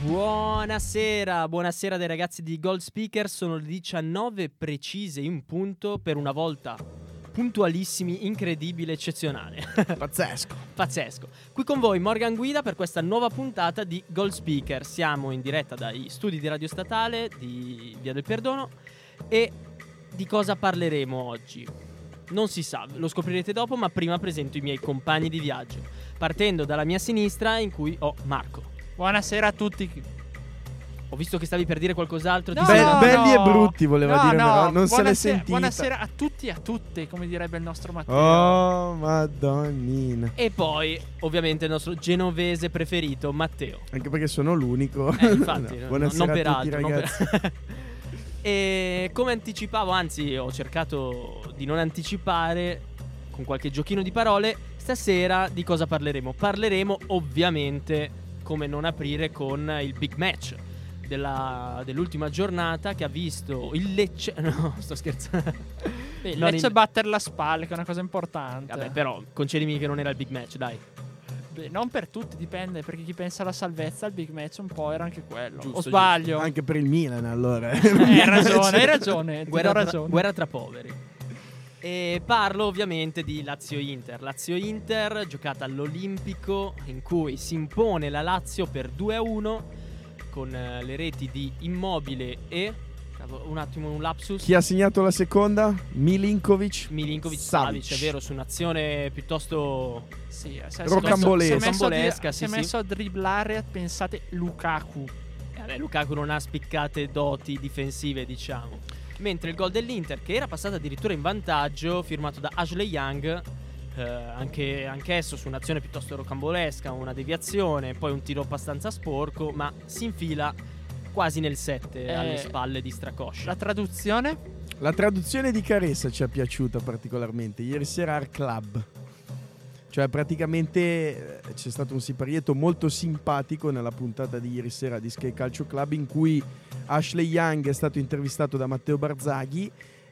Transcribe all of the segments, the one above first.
buonasera, buonasera dai ragazzi di Gold Speaker, sono le 19 precise in punto per una volta puntualissimi, incredibile, eccezionale. Pazzesco. Pazzesco. Qui con voi Morgan Guida per questa nuova puntata di Gold Speaker. Siamo in diretta dai studi di Radio Statale di Via del Perdono e di cosa parleremo oggi? Non si sa, lo scoprirete dopo, ma prima presento i miei compagni di viaggio. Partendo dalla mia sinistra in cui ho Marco. Buonasera a tutti. Ho visto che stavi per dire qualcos'altro. No, Be- no, belli no. e brutti, voleva No, dire, no, però non se l'è sentita. Buonasera a tutti e a tutte, come direbbe il nostro Matteo. Oh, madonnina. E poi, ovviamente, il nostro genovese preferito, Matteo. Anche perché sono l'unico. Eh, infatti, No, no, Buonasera non per a tutti, altro. non ragazzi. per- e come anticipavo, anzi, ho cercato di non anticipare con qualche giochino di parole. Stasera di cosa parleremo? Parleremo, ovviamente, come non aprire con il big match. della- dell'ultima giornata che ha visto il Lecce. No, sto scherzando. Beh, Non Lecce in- batter la spalla, che è una cosa importante. Vabbè, però concedimi che non era il big match, dai. Beh, non per tutti, dipende, perché chi pensa alla salvezza, il big match un po' era anche quello. Giusto, o sbaglio? Anche per il Milan, allora. Eh, hai ragione, hai ragione, guerra, do tra, ragione. guerra tra poveri. E parlo ovviamente di Lazio-Inter. Lazio-Inter giocata all'Olimpico in cui si impone la Lazio per 2-1 con eh, le reti di Immobile e un attimo un lapsus Chi ha segnato la seconda? Milinkovic. Milinkovic Savic. Savic, è vero, su un'azione piuttosto Sì, se- Rocambolesca. Si è messo, a, di- Rocambolesca, si è sì, sì. messo a dribblare, pensate, Lukaku. Eh, Vabbè, Lukaku non ha spiccate doti difensive, diciamo. Mentre il gol dell'Inter, che era passato addirittura in vantaggio, firmato da Ashley Young, eh, anche, anch'esso su un'azione piuttosto rocambolesca, una deviazione, poi un tiro abbastanza sporco, ma si infila quasi nel 7 Eh, alle spalle di Stracoscia. La traduzione? La traduzione di Caressa ci è piaciuta particolarmente. Ieri sera al club. Cioè, praticamente eh, c'è stato un siparietto molto simpatico nella puntata di ieri sera di Sky Calcio Club in cui Ashley Young è stato intervistato da Matteo Barzaghi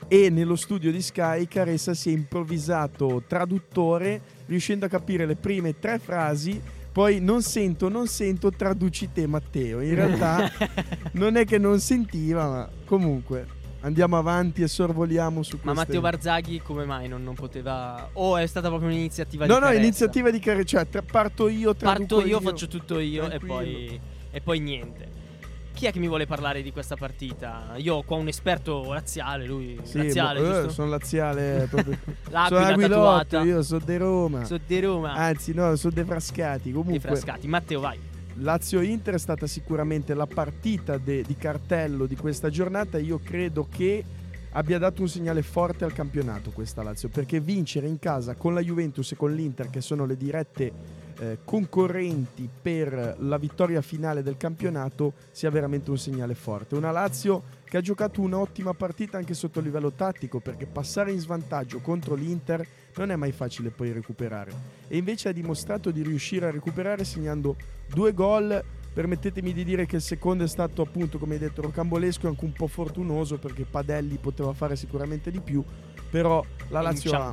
e nello studio di Sky Caressa si è improvvisato traduttore riuscendo a capire le prime tre frasi poi non sento, non sento, traduci te Matteo. In realtà non è che non sentiva, ma comunque andiamo avanti e sorvoliamo su questo. Ma Matteo Barzaghi come mai non, non poteva... O è stata proprio un'iniziativa No, di no, Caressa? iniziativa di Caressa, cioè tra- parto io, traduco Parto io, faccio tutto io e poi, e poi niente. Chi è che mi vuole parlare di questa partita? Io ho qua un esperto laziale, lui Sì, laziale, boh, eh, giusto? sono laziale proprio. L'aquila sono tatuata. io sono di Roma. Sono di Roma. Anzi, no, sono dei Frascati. Comunque, frascati. Matteo, vai. Lazio-Inter è stata sicuramente la partita de- di cartello di questa giornata. Io credo che abbia dato un segnale forte al campionato questa Lazio, perché vincere in casa con la Juventus e con l'Inter, che sono le dirette eh, concorrenti per la vittoria finale del campionato, sia veramente un segnale forte. Una Lazio che ha giocato un'ottima partita anche sotto livello tattico, perché passare in svantaggio contro l'Inter non è mai facile poi recuperare. E invece ha dimostrato di riuscire a recuperare segnando due gol. Permettetemi di dire che il secondo è stato appunto, come hai detto, rocambolesco e anche un po' fortunoso perché Padelli poteva fare sicuramente di più, però la Lazio ha...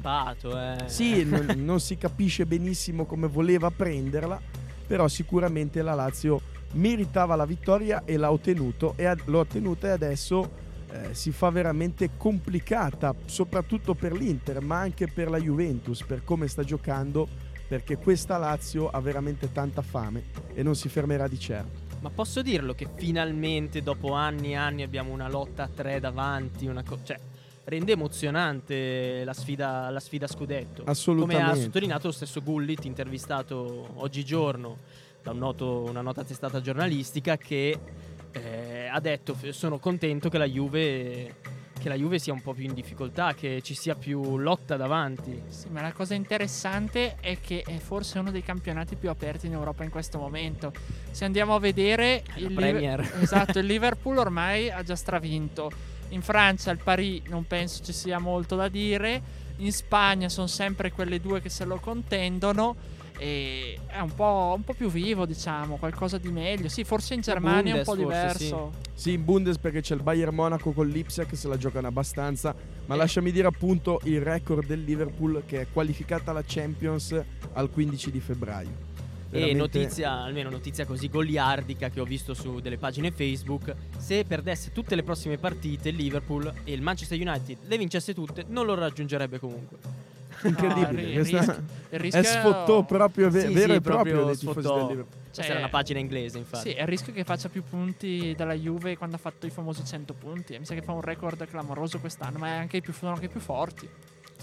Eh. Sì, non, non si capisce benissimo come voleva prenderla, però sicuramente la Lazio meritava la vittoria e l'ha ottenuto e ha- l'ha ottenuta e adesso eh, si fa veramente complicata, soprattutto per l'Inter, ma anche per la Juventus, per come sta giocando, perché questa Lazio ha veramente tanta fame e non si fermerà di certo. Ma posso dirlo che finalmente dopo anni e anni abbiamo una lotta a tre davanti, una co- cioè rende emozionante la sfida, la sfida scudetto. Come ha Assolutamente. sottolineato lo stesso Gullit, intervistato oggigiorno da un noto- una nota testata giornalistica, che eh, ha detto: "F- Sono contento che la Juve, che la Juve sia un po' più in difficoltà, che ci sia più lotta davanti. Sì, ma la cosa interessante è che è forse uno dei campionati più aperti in Europa in questo momento. Se andiamo a vedere il, Liver- Premier. esatto, il Liverpool ormai ha già stravinto. In Francia il Paris non penso ci sia molto da dire. In Spagna sono sempre quelle due che se lo contendono. E è un po', un po' più vivo, diciamo, qualcosa di meglio. Sì, forse in Germania è un po' Bundes, forse, diverso. Sì, in Bundes perché c'è il Bayern Monaco con l'Ipsia che se la giocano abbastanza, ma lasciami dire appunto il record del Liverpool che è qualificata alla Champions al 15 di febbraio. E Veramente- notizia, almeno notizia così goliardica che ho visto su delle pagine Facebook, se perdesse tutte le prossime partite il Liverpool e il Manchester United le vincesse tutte, non lo raggiungerebbe comunque. incredibile. No, il questa- rischio- il rischio- è sfottò proprio ve- Sì, vero sì, e proprio dei tifosi del Liverpool. Cioè, Questa era una pagina inglese, infatti. Sì, è il rischio che faccia più punti dalla Juve quando ha fatto i famosi 100 punti. Mi sa che fa un record clamoroso quest'anno, ma è anche i più, sono anche i più forti.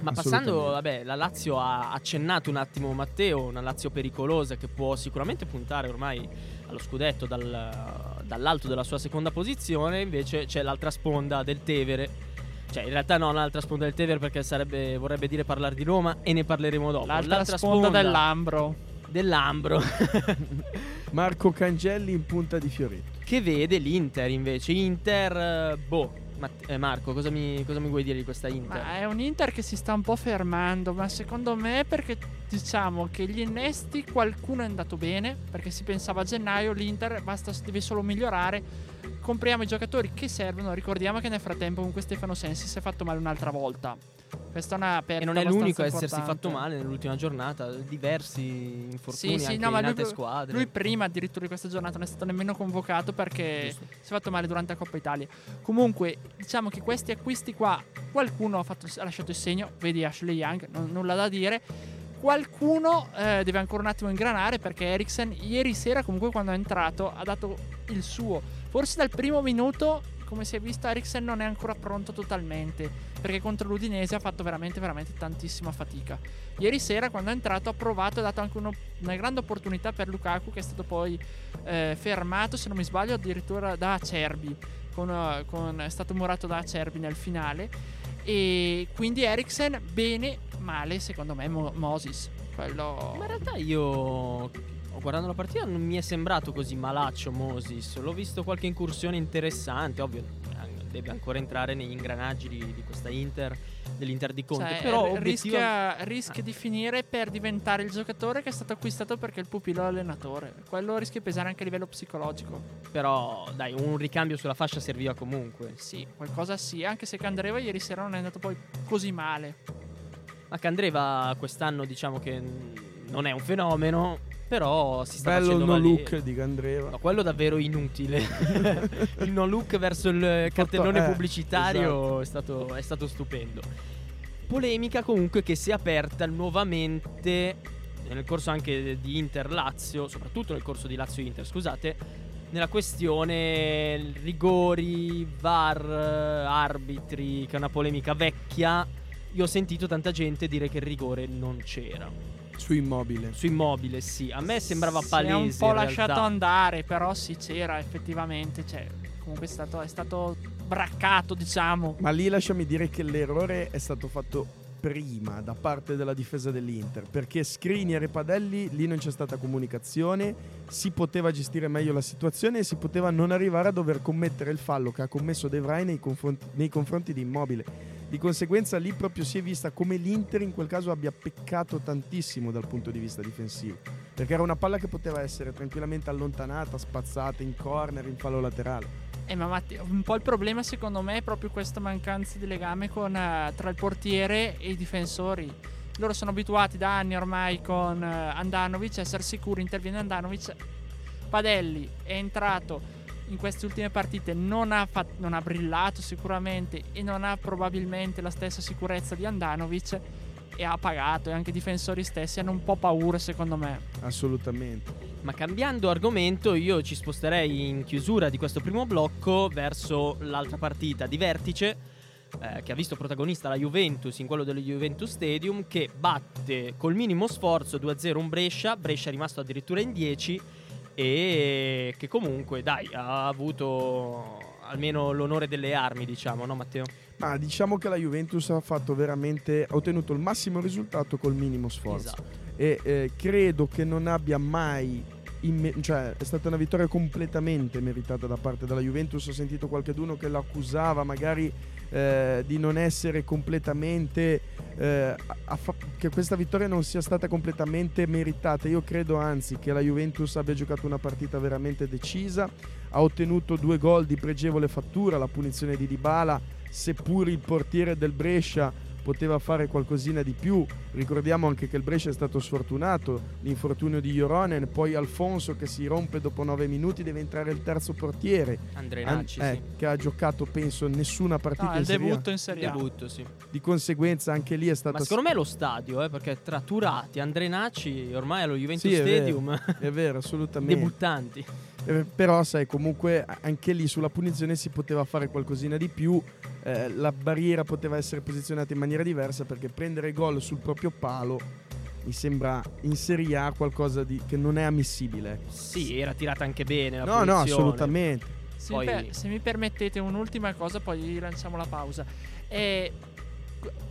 Ma passando, vabbè, la Lazio ha accennato un attimo Matteo, una Lazio pericolosa che può sicuramente puntare ormai allo scudetto dal- dall'alto della sua seconda posizione, invece c'è l'altra sponda del Tevere. Cioè, in realtà no, l'altra sponda del Tevere perché sarebbe, vorrebbe dire parlare di Roma e ne parleremo dopo. L'altra, sponda, dell'Ambro. dell'Ambro Marco Cangelli in punta di Fioretto. che vede l'Inter invece. Inter, boh, Matt- eh, Marco, cosa mi, cosa mi vuoi dire di questa Inter? Ma è un Inter che si sta un po' fermando, ma secondo me è perché diciamo che gli innesti qualcuno è andato bene, perché si pensava a gennaio l'Inter basta, deve solo migliorare. Compriamo i giocatori che servono, ricordiamo che nel frattempo comunque Stefano Sensi si è fatto male un'altra volta. Questa è una E perdita non è l'unico a essersi fatto male nell'ultima giornata, diversi infortuni Sì, sì, no, in altre squadre. lui prima addirittura di questa giornata non è stato nemmeno convocato perché Giusto. si è fatto male durante la Coppa Italia. Comunque, diciamo che questi acquisti qua, qualcuno ha, fatto- ha lasciato il segno, vedi Ashley Young, non- nulla da dire. Qualcuno eh, deve ancora un attimo ingranare perché Eriksen ieri sera comunque quando è entrato ha dato il suo. Forse dal primo minuto, come si è visto, Eriksen non è ancora pronto totalmente perché contro l'Udinese ha fatto veramente veramente tantissima fatica. Ieri sera quando è entrato ha provato e ha dato anche uno- una grande opportunità per Lukaku che è stato poi eh, fermato, se non mi sbaglio, addirittura da Acerbi. Con, con- è stato murato da Acerbi nel finale. E quindi Eriksen bene, male secondo me Mo- Moses. Quello... Ma in realtà io, guardando la partita, non mi è sembrato così malaccio Moses. L'ho visto qualche incursione interessante, ovvio. eh, Deve ancora entrare negli ingranaggi di, di questa Inter, dell'Inter di Conte. Cioè, però r- rischia, rischia di finire per diventare il giocatore che è stato acquistato perché il pupillo è l'allenatore. Quello rischia di pesare anche a livello psicologico. però dai, un ricambio sulla fascia serviva comunque. Sì, qualcosa sì, anche se Candreva ieri sera non è andato poi così male. Ma Candreva quest'anno diciamo che non è un fenomeno, però si sta Bello il facendo no valere. look di Candreva. No, quello davvero inutile. il no look verso il cartellone eh, pubblicitario è, stato, è stato stupendo. Polemica comunque che si è aperta nuovamente nel corso anche di Inter-Lazio, soprattutto nel corso di Lazio-Inter, scusate, nella questione rigori, VAR, arbitri, che è una polemica vecchia. Io ho sentito tanta gente dire che il rigore non c'era. Su immobile. Su immobile, sì. A me sembrava Si palese. è un po' lasciato realtà. andare, però sì, c'era effettivamente. Cioè, comunque è stato, è stato braccato, diciamo. Ma lì lasciami dire che l'errore è stato fatto prima da parte della difesa dell'Inter perché Skriniar e Padelli lì non c'è stata comunicazione si poteva gestire meglio la situazione e si poteva non arrivare a dover commettere il fallo che ha commesso De Vrij nei confronti, nei confronti di Immobile di conseguenza lì proprio si è vista come l'Inter in quel caso abbia peccato tantissimo dal punto di vista difensivo perché era una palla che poteva essere tranquillamente allontanata spazzata in corner in fallo laterale Eh, ma Matti, un po' il problema secondo me è proprio questa mancanza di legame con, eh, tra il portiere e i difensori. Loro sono abituati da anni ormai con eh, Andanovic a essere sicuri, interviene Andanovic. Padelli è entrato in queste ultime partite, non ha, fat- non ha brillato sicuramente e non ha probabilmente la stessa sicurezza di Andanovic e ha pagato e anche i difensori stessi hanno un po' paura secondo me. assolutamente Ma cambiando argomento, io ci sposterei in chiusura di questo primo blocco verso l'altra partita di vertice. eh, che ha visto protagonista la Juventus in quello dello Juventus Stadium che batte col minimo sforzo 2-0 un Brescia, Brescia è rimasto addirittura in 10 e che comunque dai ha avuto almeno l'onore delle armi diciamo no Matteo? Ma diciamo che la Juventus ha fatto veramente, ha ottenuto il massimo risultato col minimo sforzo. Esatto. E eh, credo che non abbia mai, imme- cioè è stata una vittoria completamente meritata da parte della Juventus. Ho sentito qualcuno che l'accusava magari eh, di non essere completamente, eh, fa- che questa vittoria non sia stata completamente meritata. Io credo anzi che la Juventus abbia giocato una partita veramente decisa, ha ottenuto due gol di pregevole fattura, la punizione di Dybala seppur il portiere del Brescia poteva fare qualcosina di più. Ricordiamo anche che il Brescia è stato sfortunato, l'infortunio di Joronen, poi Alfonso che si rompe dopo nove minuti, deve entrare il terzo portiere, Andrea An- Nacci, eh, sì. che ha giocato penso nessuna partita No, in il Serie A. debutto in Serie A. Debutto, sì. Di conseguenza anche lì è stata... Ma secondo me è lo stadio, eh, perché tra Turati, Andrea Nacci, ormai allo Juventus Sì, è vero. Stadium, È vero, assolutamente. debuttanti. Eh, però sai comunque anche lì sulla punizione si poteva fare qualcosina di più eh, la barriera poteva essere posizionata in maniera diversa perché prendere gol sul proprio palo mi sembra in Serie A qualcosa di, che non è ammissibile Sì, era tirata anche bene la no no punizione. assolutamente Se, Poi- mi per- se mi permettete un'ultima cosa, poi lanciamo la pausa. Eh,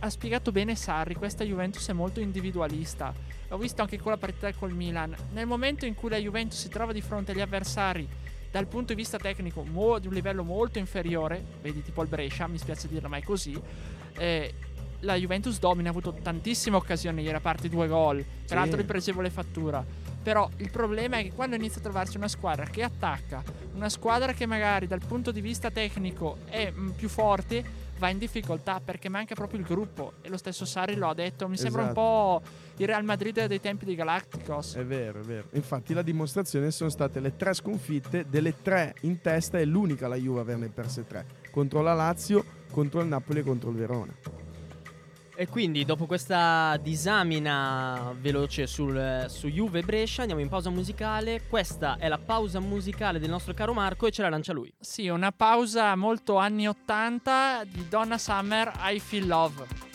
ha spiegato bene Sarri, questa Juventus è molto individualista. L'ho visto anche con la partita col Milan. Nel momento in cui la Juventus si trova di fronte agli avversari dal punto di vista tecnico mo- di un livello molto inferiore, vedi tipo il Brescia, mi spiace dirlo ma è così, eh, la Juventus domina, ha avuto tantissime occasioni ieri, a parte due gol, peraltro di pregevole fattura. Però il problema è che quando inizia a trovarsi una squadra che attacca, una squadra che magari dal punto di vista tecnico è mm, più forte, va in difficoltà perché manca proprio il gruppo. E lo stesso Sarri lo ha detto. Mi sembra un Esatto. po' il Real Madrid dei tempi di Galacticos. è vero è vero infatti la dimostrazione sono state le tre sconfitte delle tre in testa è l'unica la Juve averne perse tre contro la Lazio contro il Napoli e contro il Verona E quindi dopo questa disamina veloce sul, su Juve Brescia andiamo in pausa musicale. Questa è la pausa musicale del nostro caro Marco e ce la lancia lui. Sì, una pausa molto anni 80 di Donna Summer, I Feel Love.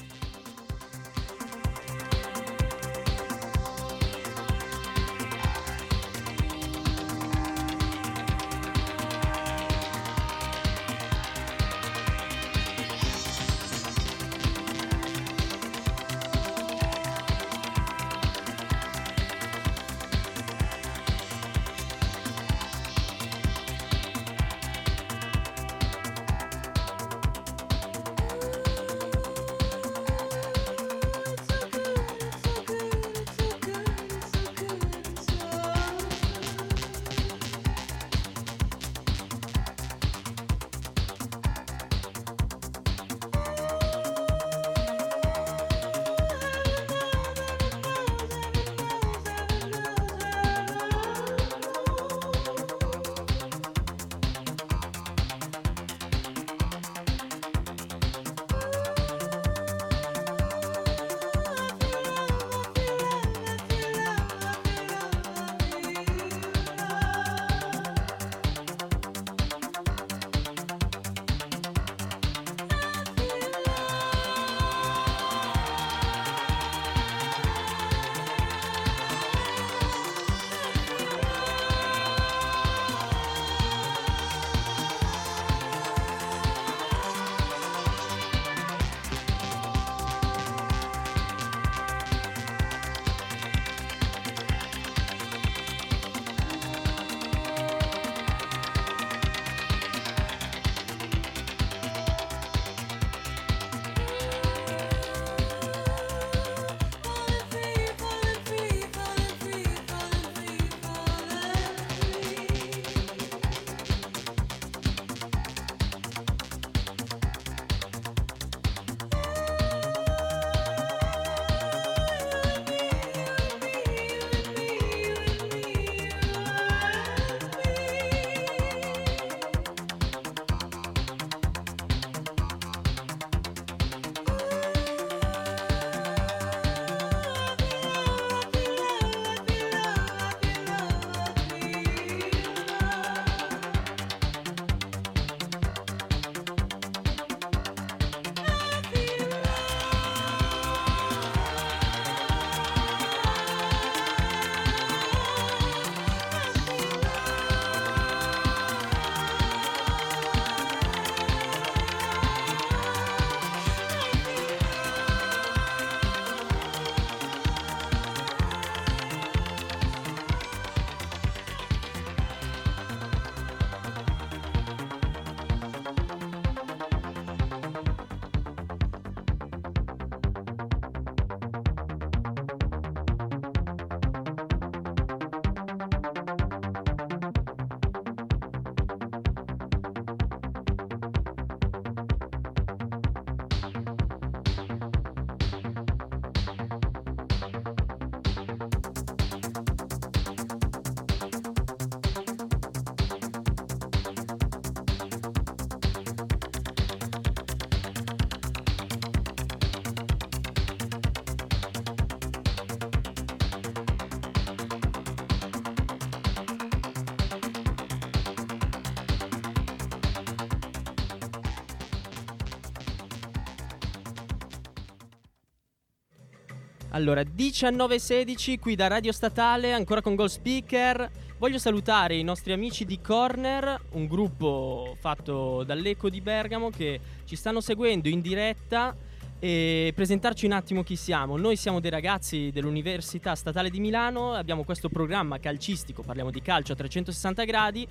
Allora, 19.16 qui da Radio Statale, ancora con Goal Speaker. Voglio salutare i nostri amici di Corner, un gruppo fatto dall'Eco di Bergamo che ci stanno seguendo in diretta e presentarci un attimo chi siamo. Noi siamo dei ragazzi dell'Università Statale di Milano, abbiamo questo programma calcistico, parliamo di calcio a 360 gradi,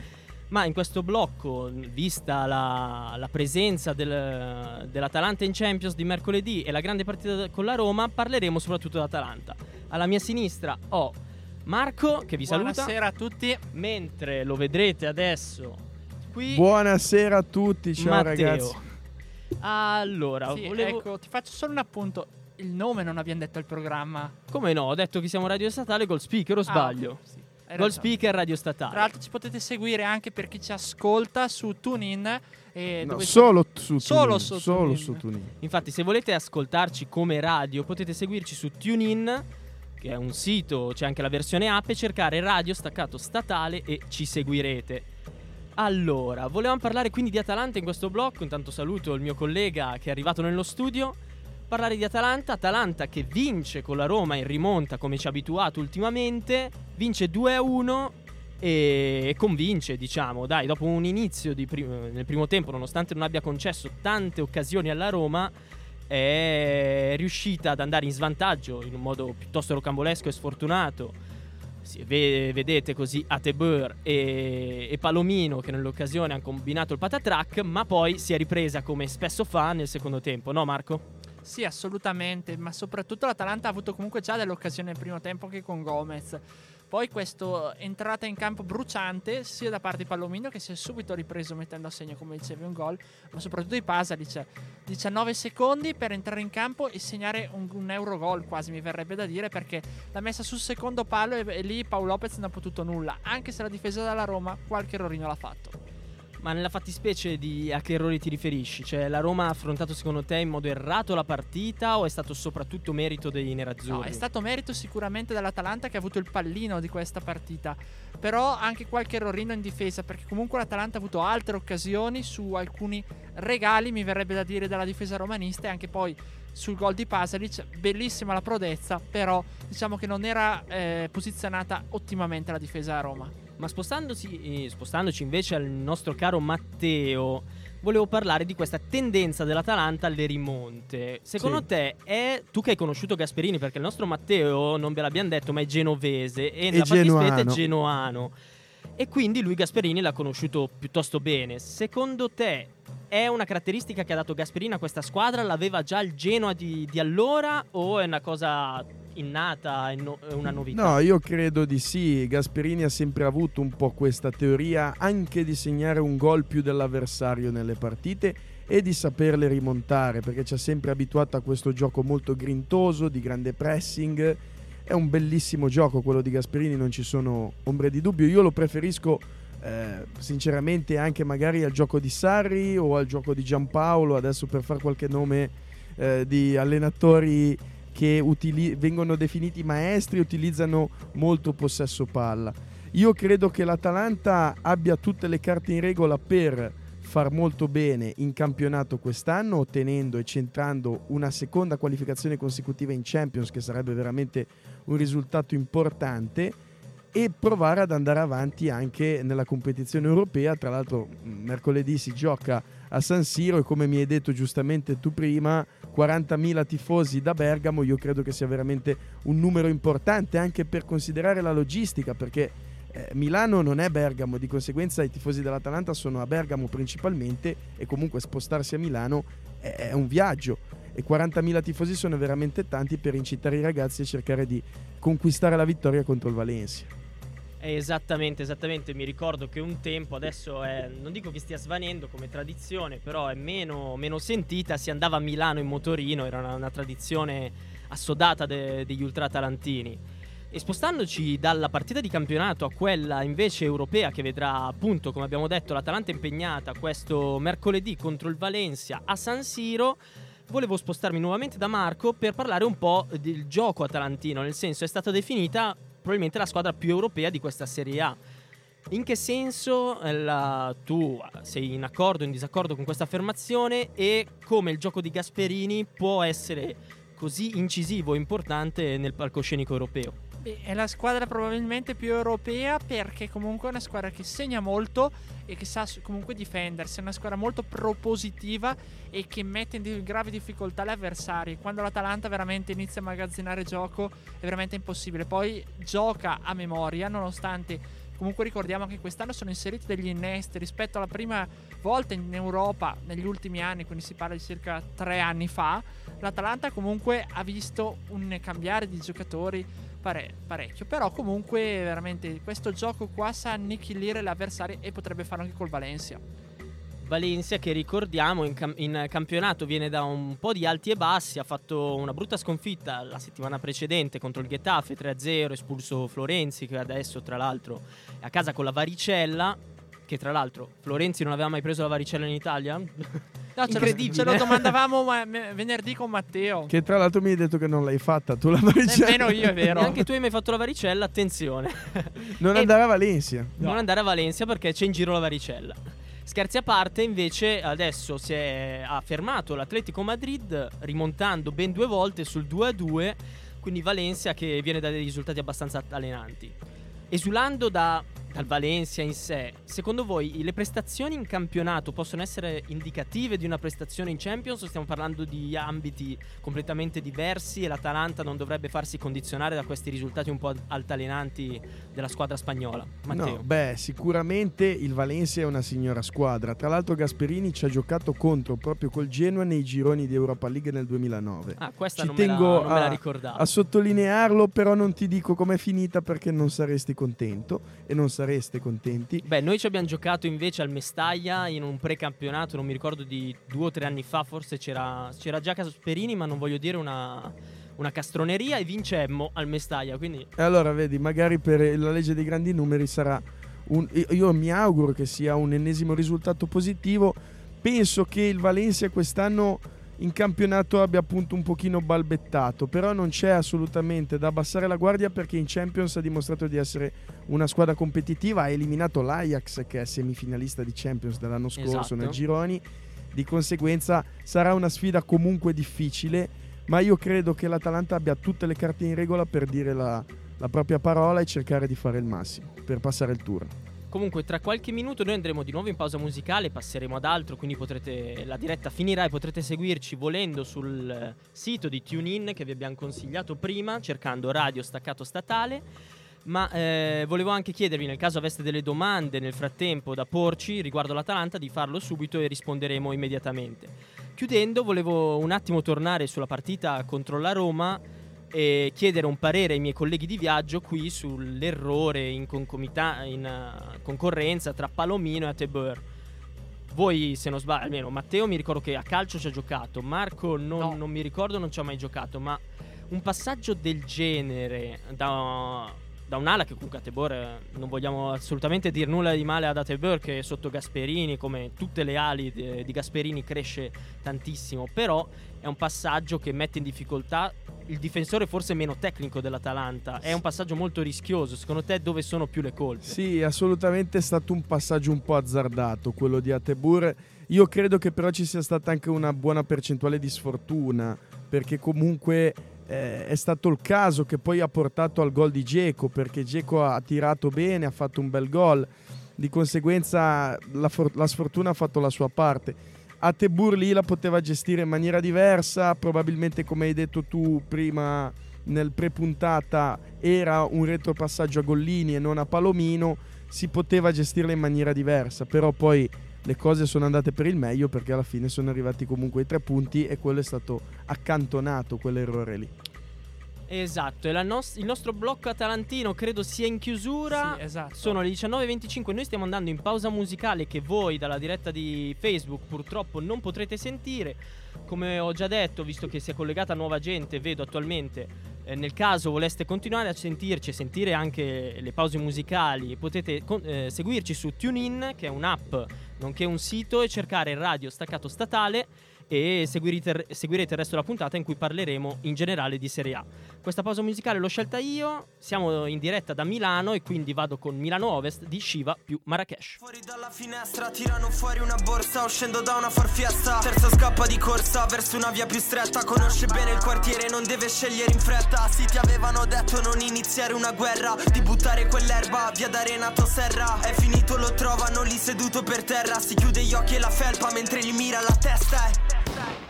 ma in questo blocco, vista la, la presenza del, dell'Atalanta in Champions di mercoledì e la grande partita con la Roma, parleremo soprattutto dell'Atalanta. Alla mia sinistra ho Marco che vi saluta. Buonasera a tutti. Mentre lo vedrete adesso qui Buonasera a tutti, ciao Matteo. ragazzi. Allora, Sì, volevo... ecco, ti faccio solo un appunto. Il nome non abbiamo detto al programma. Come no, ho detto che siamo radio statale Gold Speaker o Ah, sbaglio? ok, sì, Gold. Speaker radio statale. Tra l'altro ci potete seguire anche per chi ci ascolta su TuneIn. E No, dove solo su Solo Tunin, su solo Tunin. su Tunin. Infatti, se volete ascoltarci come radio, potete seguirci su TuneIn, che è un sito, c'è anche la versione app, e cercare radio staccato statale e ci seguirete. Allora, volevamo parlare quindi di Atalanta in questo blocco. Intanto saluto il mio collega che è arrivato nello studio. Parlare di Atalanta, Atalanta che vince con la Roma in rimonta come ci ha abituato ultimamente, vince 2-1 e convince, diciamo, dai, dopo un inizio prim- nel primo tempo, nonostante non abbia concesso tante occasioni alla Roma, è riuscita ad andare in svantaggio in un modo piuttosto rocambolesco e sfortunato. Vedete così Atebur e, e Palomino che nell'occasione hanno combinato il patatrack, ma poi si è ripresa come spesso fa nel secondo tempo, no Marco? Sì, assolutamente, ma soprattutto l'Atalanta ha avuto comunque già delle occasioni nel primo tempo che con Gomez. Poi questa entrata in campo bruciante sia da parte di Palomino che si è subito ripreso mettendo a segno, come dicevi, un gol, ma soprattutto di Pasalic. 19 secondi per entrare in campo e segnare un, un Eurogol quasi mi verrebbe da dire perché l'ha messa sul secondo palo e, e lì Paolo Lopez non ha potuto nulla, anche se la difesa della Roma qualche errorino l'ha fatto. Ma nella fattispecie di a che errori ti riferisci? Cioè la Roma ha affrontato secondo te in modo errato la partita o è stato soprattutto merito dei nerazzurri? No, è stato merito sicuramente dell'Atalanta che ha avuto il pallino di questa partita. Però anche qualche errorino in difesa, perché comunque l'Atalanta ha avuto altre occasioni su alcuni regali, mi verrebbe da dire, dalla difesa romanista e anche poi sul gol di Pasalic. Bellissima la prodezza, però diciamo che non era eh, posizionata ottimamente la difesa a Roma. Ma spostandoci, eh, spostandoci invece al nostro caro Matteo, volevo parlare di questa tendenza dell'Atalanta alle rimonte. Secondo Sì. te è tu che hai conosciuto Gasperini, perché il nostro Matteo non ve l'abbiamo detto, ma è genovese e È nella fattispecie è genuano. genoano. E quindi lui Gasperini l'ha conosciuto piuttosto bene. Secondo te è una caratteristica che ha dato Gasperini a questa squadra? L'aveva già il Genoa di, di allora o è una cosa innata, è no- una novità? No, io credo di sì. Gasperini ha sempre avuto un po' questa teoria anche di segnare un gol più dell'avversario nelle partite e di saperle rimontare perché ci ha sempre abituato a questo gioco molto grintoso, di grande pressing. È un bellissimo gioco quello di Gasperini, non ci sono ombre di dubbio. Io lo preferisco eh, sinceramente anche magari al gioco di Sarri o al gioco di Giampaolo, adesso per fare qualche nome eh, di allenatori che utili- vengono definiti maestri, utilizzano molto possesso palla. Io credo che l'Atalanta abbia tutte le carte in regola per far molto bene in campionato quest'anno, ottenendo e centrando una seconda qualificazione consecutiva in Champions, che sarebbe veramente un risultato importante, e provare ad andare avanti anche nella competizione europea. Tra l'altro, mercoledì si gioca a San Siro e come mi hai detto giustamente tu prima, 40.000 tifosi da Bergamo, io credo che sia veramente un numero importante anche per considerare la logistica, perché eh, Milano non è Bergamo, di conseguenza i tifosi dell'Atalanta sono a Bergamo principalmente e comunque spostarsi a Milano è, è un viaggio e 40.000 tifosi sono veramente tanti per incitare i ragazzi a cercare di conquistare la vittoria contro il Valencia. Esattamente, esattamente. Mi ricordo che un tempo, adesso è, non dico che stia svanendo come tradizione, però è meno, meno sentita. Si andava a Milano in motorino, era una, una tradizione assodata de- degli ultratalantini. E spostandoci dalla partita di campionato a quella invece europea che vedrà appunto, come abbiamo detto, l'Atalanta impegnata questo mercoledì contro il Valencia a San Siro, volevo spostarmi nuovamente da Marco per parlare un po' del gioco atalantino, nel senso è stata definita probabilmente la squadra più europea di questa Serie A. In che senso eh, la- tu sei in accordo o in disaccordo con questa affermazione e come il gioco di Gasperini può essere così incisivo e importante nel palcoscenico europeo. È la squadra probabilmente più europea perché comunque è una squadra che segna molto e che sa comunque difendersi, è una squadra molto propositiva e che mette in gravi difficoltà gli avversari. Quando l'Atalanta veramente inizia a magazzinare gioco è veramente impossibile. Poi gioca a memoria nonostante comunque ricordiamo che quest'anno sono inseriti degli innesti rispetto alla prima volta in Europa negli ultimi anni, quindi si parla di circa tre anni fa. L'Atalanta comunque ha visto un cambiare di giocatori pare- parecchio. Però comunque veramente questo gioco qua sa annichilire l'avversario e potrebbe farlo anche col Valencia. Valencia che ricordiamo in, cam- in campionato viene da un po' di alti e bassi, ha fatto una brutta sconfitta la settimana precedente contro il Getafe 3-0, espulso Florenzi che adesso tra l'altro è a casa con la varicella, che tra l'altro Florenzi non aveva mai preso la varicella in Italia. No, ce, lo, ce lo domandavamo ma- me- venerdì con Matteo. Che tra l'altro mi hai detto che non l'hai fatta, tu la varicella. Nemmeno io, è vero. Neanche tu hai mai fatto la varicella, attenzione. Non E- andare a Valencia. non andare a Valencia perché c'è in giro la varicella. Scherzi a parte, invece, adesso si è ha fermato l'Atletico Madrid rimontando ben due volte sul 2-2, quindi Valencia che viene da dei risultati abbastanza allenanti. Esulando da- dal Valencia in sé, secondo voi le prestazioni in campionato possono essere indicative di una prestazione in Champions o stiamo parlando di ambiti completamente diversi e l'Atalanta non dovrebbe farsi condizionare da questi risultati un po' altalenanti della squadra spagnola? Matteo. No, beh, sicuramente il Valencia è una signora squadra. Tra l'altro Gasperini ci ha giocato contro proprio col Genoa nei gironi di Europa League nel 2009. Ah, questa Ci non, me la, tengo me la a- ricordavo. A sottolinearlo, però non ti dico com'è finita perché non saresti contento e non sareste contenti. Beh, noi ci abbiamo giocato invece al Mestaglia in un precampionato, non mi ricordo di due o tre anni fa, forse c'era, c'era già Casperini, ma non voglio dire una, una castroneria e vincemmo al Mestaglia, quindi E allora, vedi, magari per la legge dei grandi numeri sarà un. Io io mi auguro che sia un ennesimo risultato positivo. Penso che il Valencia quest'anno in campionato abbia appunto un pochino balbettato, però non c'è assolutamente da abbassare la guardia perché in Champions ha dimostrato di essere una squadra competitiva, ha eliminato l'Ajax che è semifinalista di Champions dell'anno scorso Esatto. nel gironi, di conseguenza sarà una sfida comunque difficile, ma io credo che l'Atalanta abbia tutte le carte in regola per dire la, la propria parola e cercare di fare il massimo per passare il turno. Comunque, tra qualche minuto noi andremo di nuovo in pausa musicale, passeremo ad altro, quindi potrete la diretta finirà e potrete seguirci volendo sul sito di TuneIn che vi abbiamo consigliato prima, cercando Radio Staccato Statale. Ma eh, volevo anche chiedervi, nel caso aveste delle domande nel frattempo da porci riguardo l'Atalanta, di farlo subito e risponderemo immediatamente. Chiudendo, volevo un attimo tornare sulla partita contro la Roma e chiedere un parere ai miei colleghi di viaggio qui sull'errore in, concomita- in eh, concorrenza tra Palomino e Atebeur. Voi, se non sbaglio, almeno Matteo mi ricordo che a calcio ci ha giocato, Marco non, No. non mi ricordo, non ci ha mai giocato, ma un passaggio del genere da, da un'ala che comunque Atebor eh, non vogliamo assolutamente dire nulla di male ad Atebor che sotto Gasperini, come tutte le ali di, di Gasperini, cresce tantissimo, però è un passaggio che mette in difficoltà il difensore forse meno tecnico dell'Atalanta. È un passaggio molto rischioso. Secondo te dove sono più le colpe? Sì, assolutamente è stato un passaggio un po' azzardato quello di Atebur. Io credo che però ci sia stata anche una buona percentuale di sfortuna, perché comunque eh, è stato il caso che poi ha portato al gol di Geco, perché Geco ha tirato bene, ha fatto un bel gol, di conseguenza la, for- la sfortuna ha fatto la sua parte. Atebur lì la poteva gestire in maniera diversa, probabilmente come hai detto tu prima nel pre-puntata era un retropassaggio a Gollini e non a Palomino, si poteva gestirla in maniera diversa, però poi le cose sono andate per il meglio perché alla fine sono arrivati comunque i tre punti e quello è stato accantonato, quell'errore lì. Esatto, e nos- il nostro blocco atalantino credo sia in chiusura. Sì, esatto. Sono le 19.25, noi stiamo andando in pausa musicale che voi dalla diretta di Facebook purtroppo non potrete sentire. Come ho già detto, visto che si è collegata nuova gente, vedo attualmente, eh, nel caso voleste continuare a sentirci e sentire anche le pause musicali, potete con- eh, seguirci su TuneIn, che è un'app nonché un sito, e cercare Radio Staccato Statale e seguirete, seguirete il resto della puntata in cui parleremo in generale di Serie A. Questa pausa musicale l'ho scelta io, siamo in diretta da Milano e quindi vado con Milano Ovest di Shiva più Marrakesh. Fuori dalla finestra tirano fuori una borsa Uscendo da una farfiesta Terzo scappa di corsa verso una via più stretta Conosce bene il quartiere non deve scegliere in fretta Sì ti avevano detto non iniziare una guerra Di buttare quell'erba via da Renato Serra È finito lo trovano lì seduto per terra Si chiude gli occhi e la felpa mentre gli mira la testa eh. side.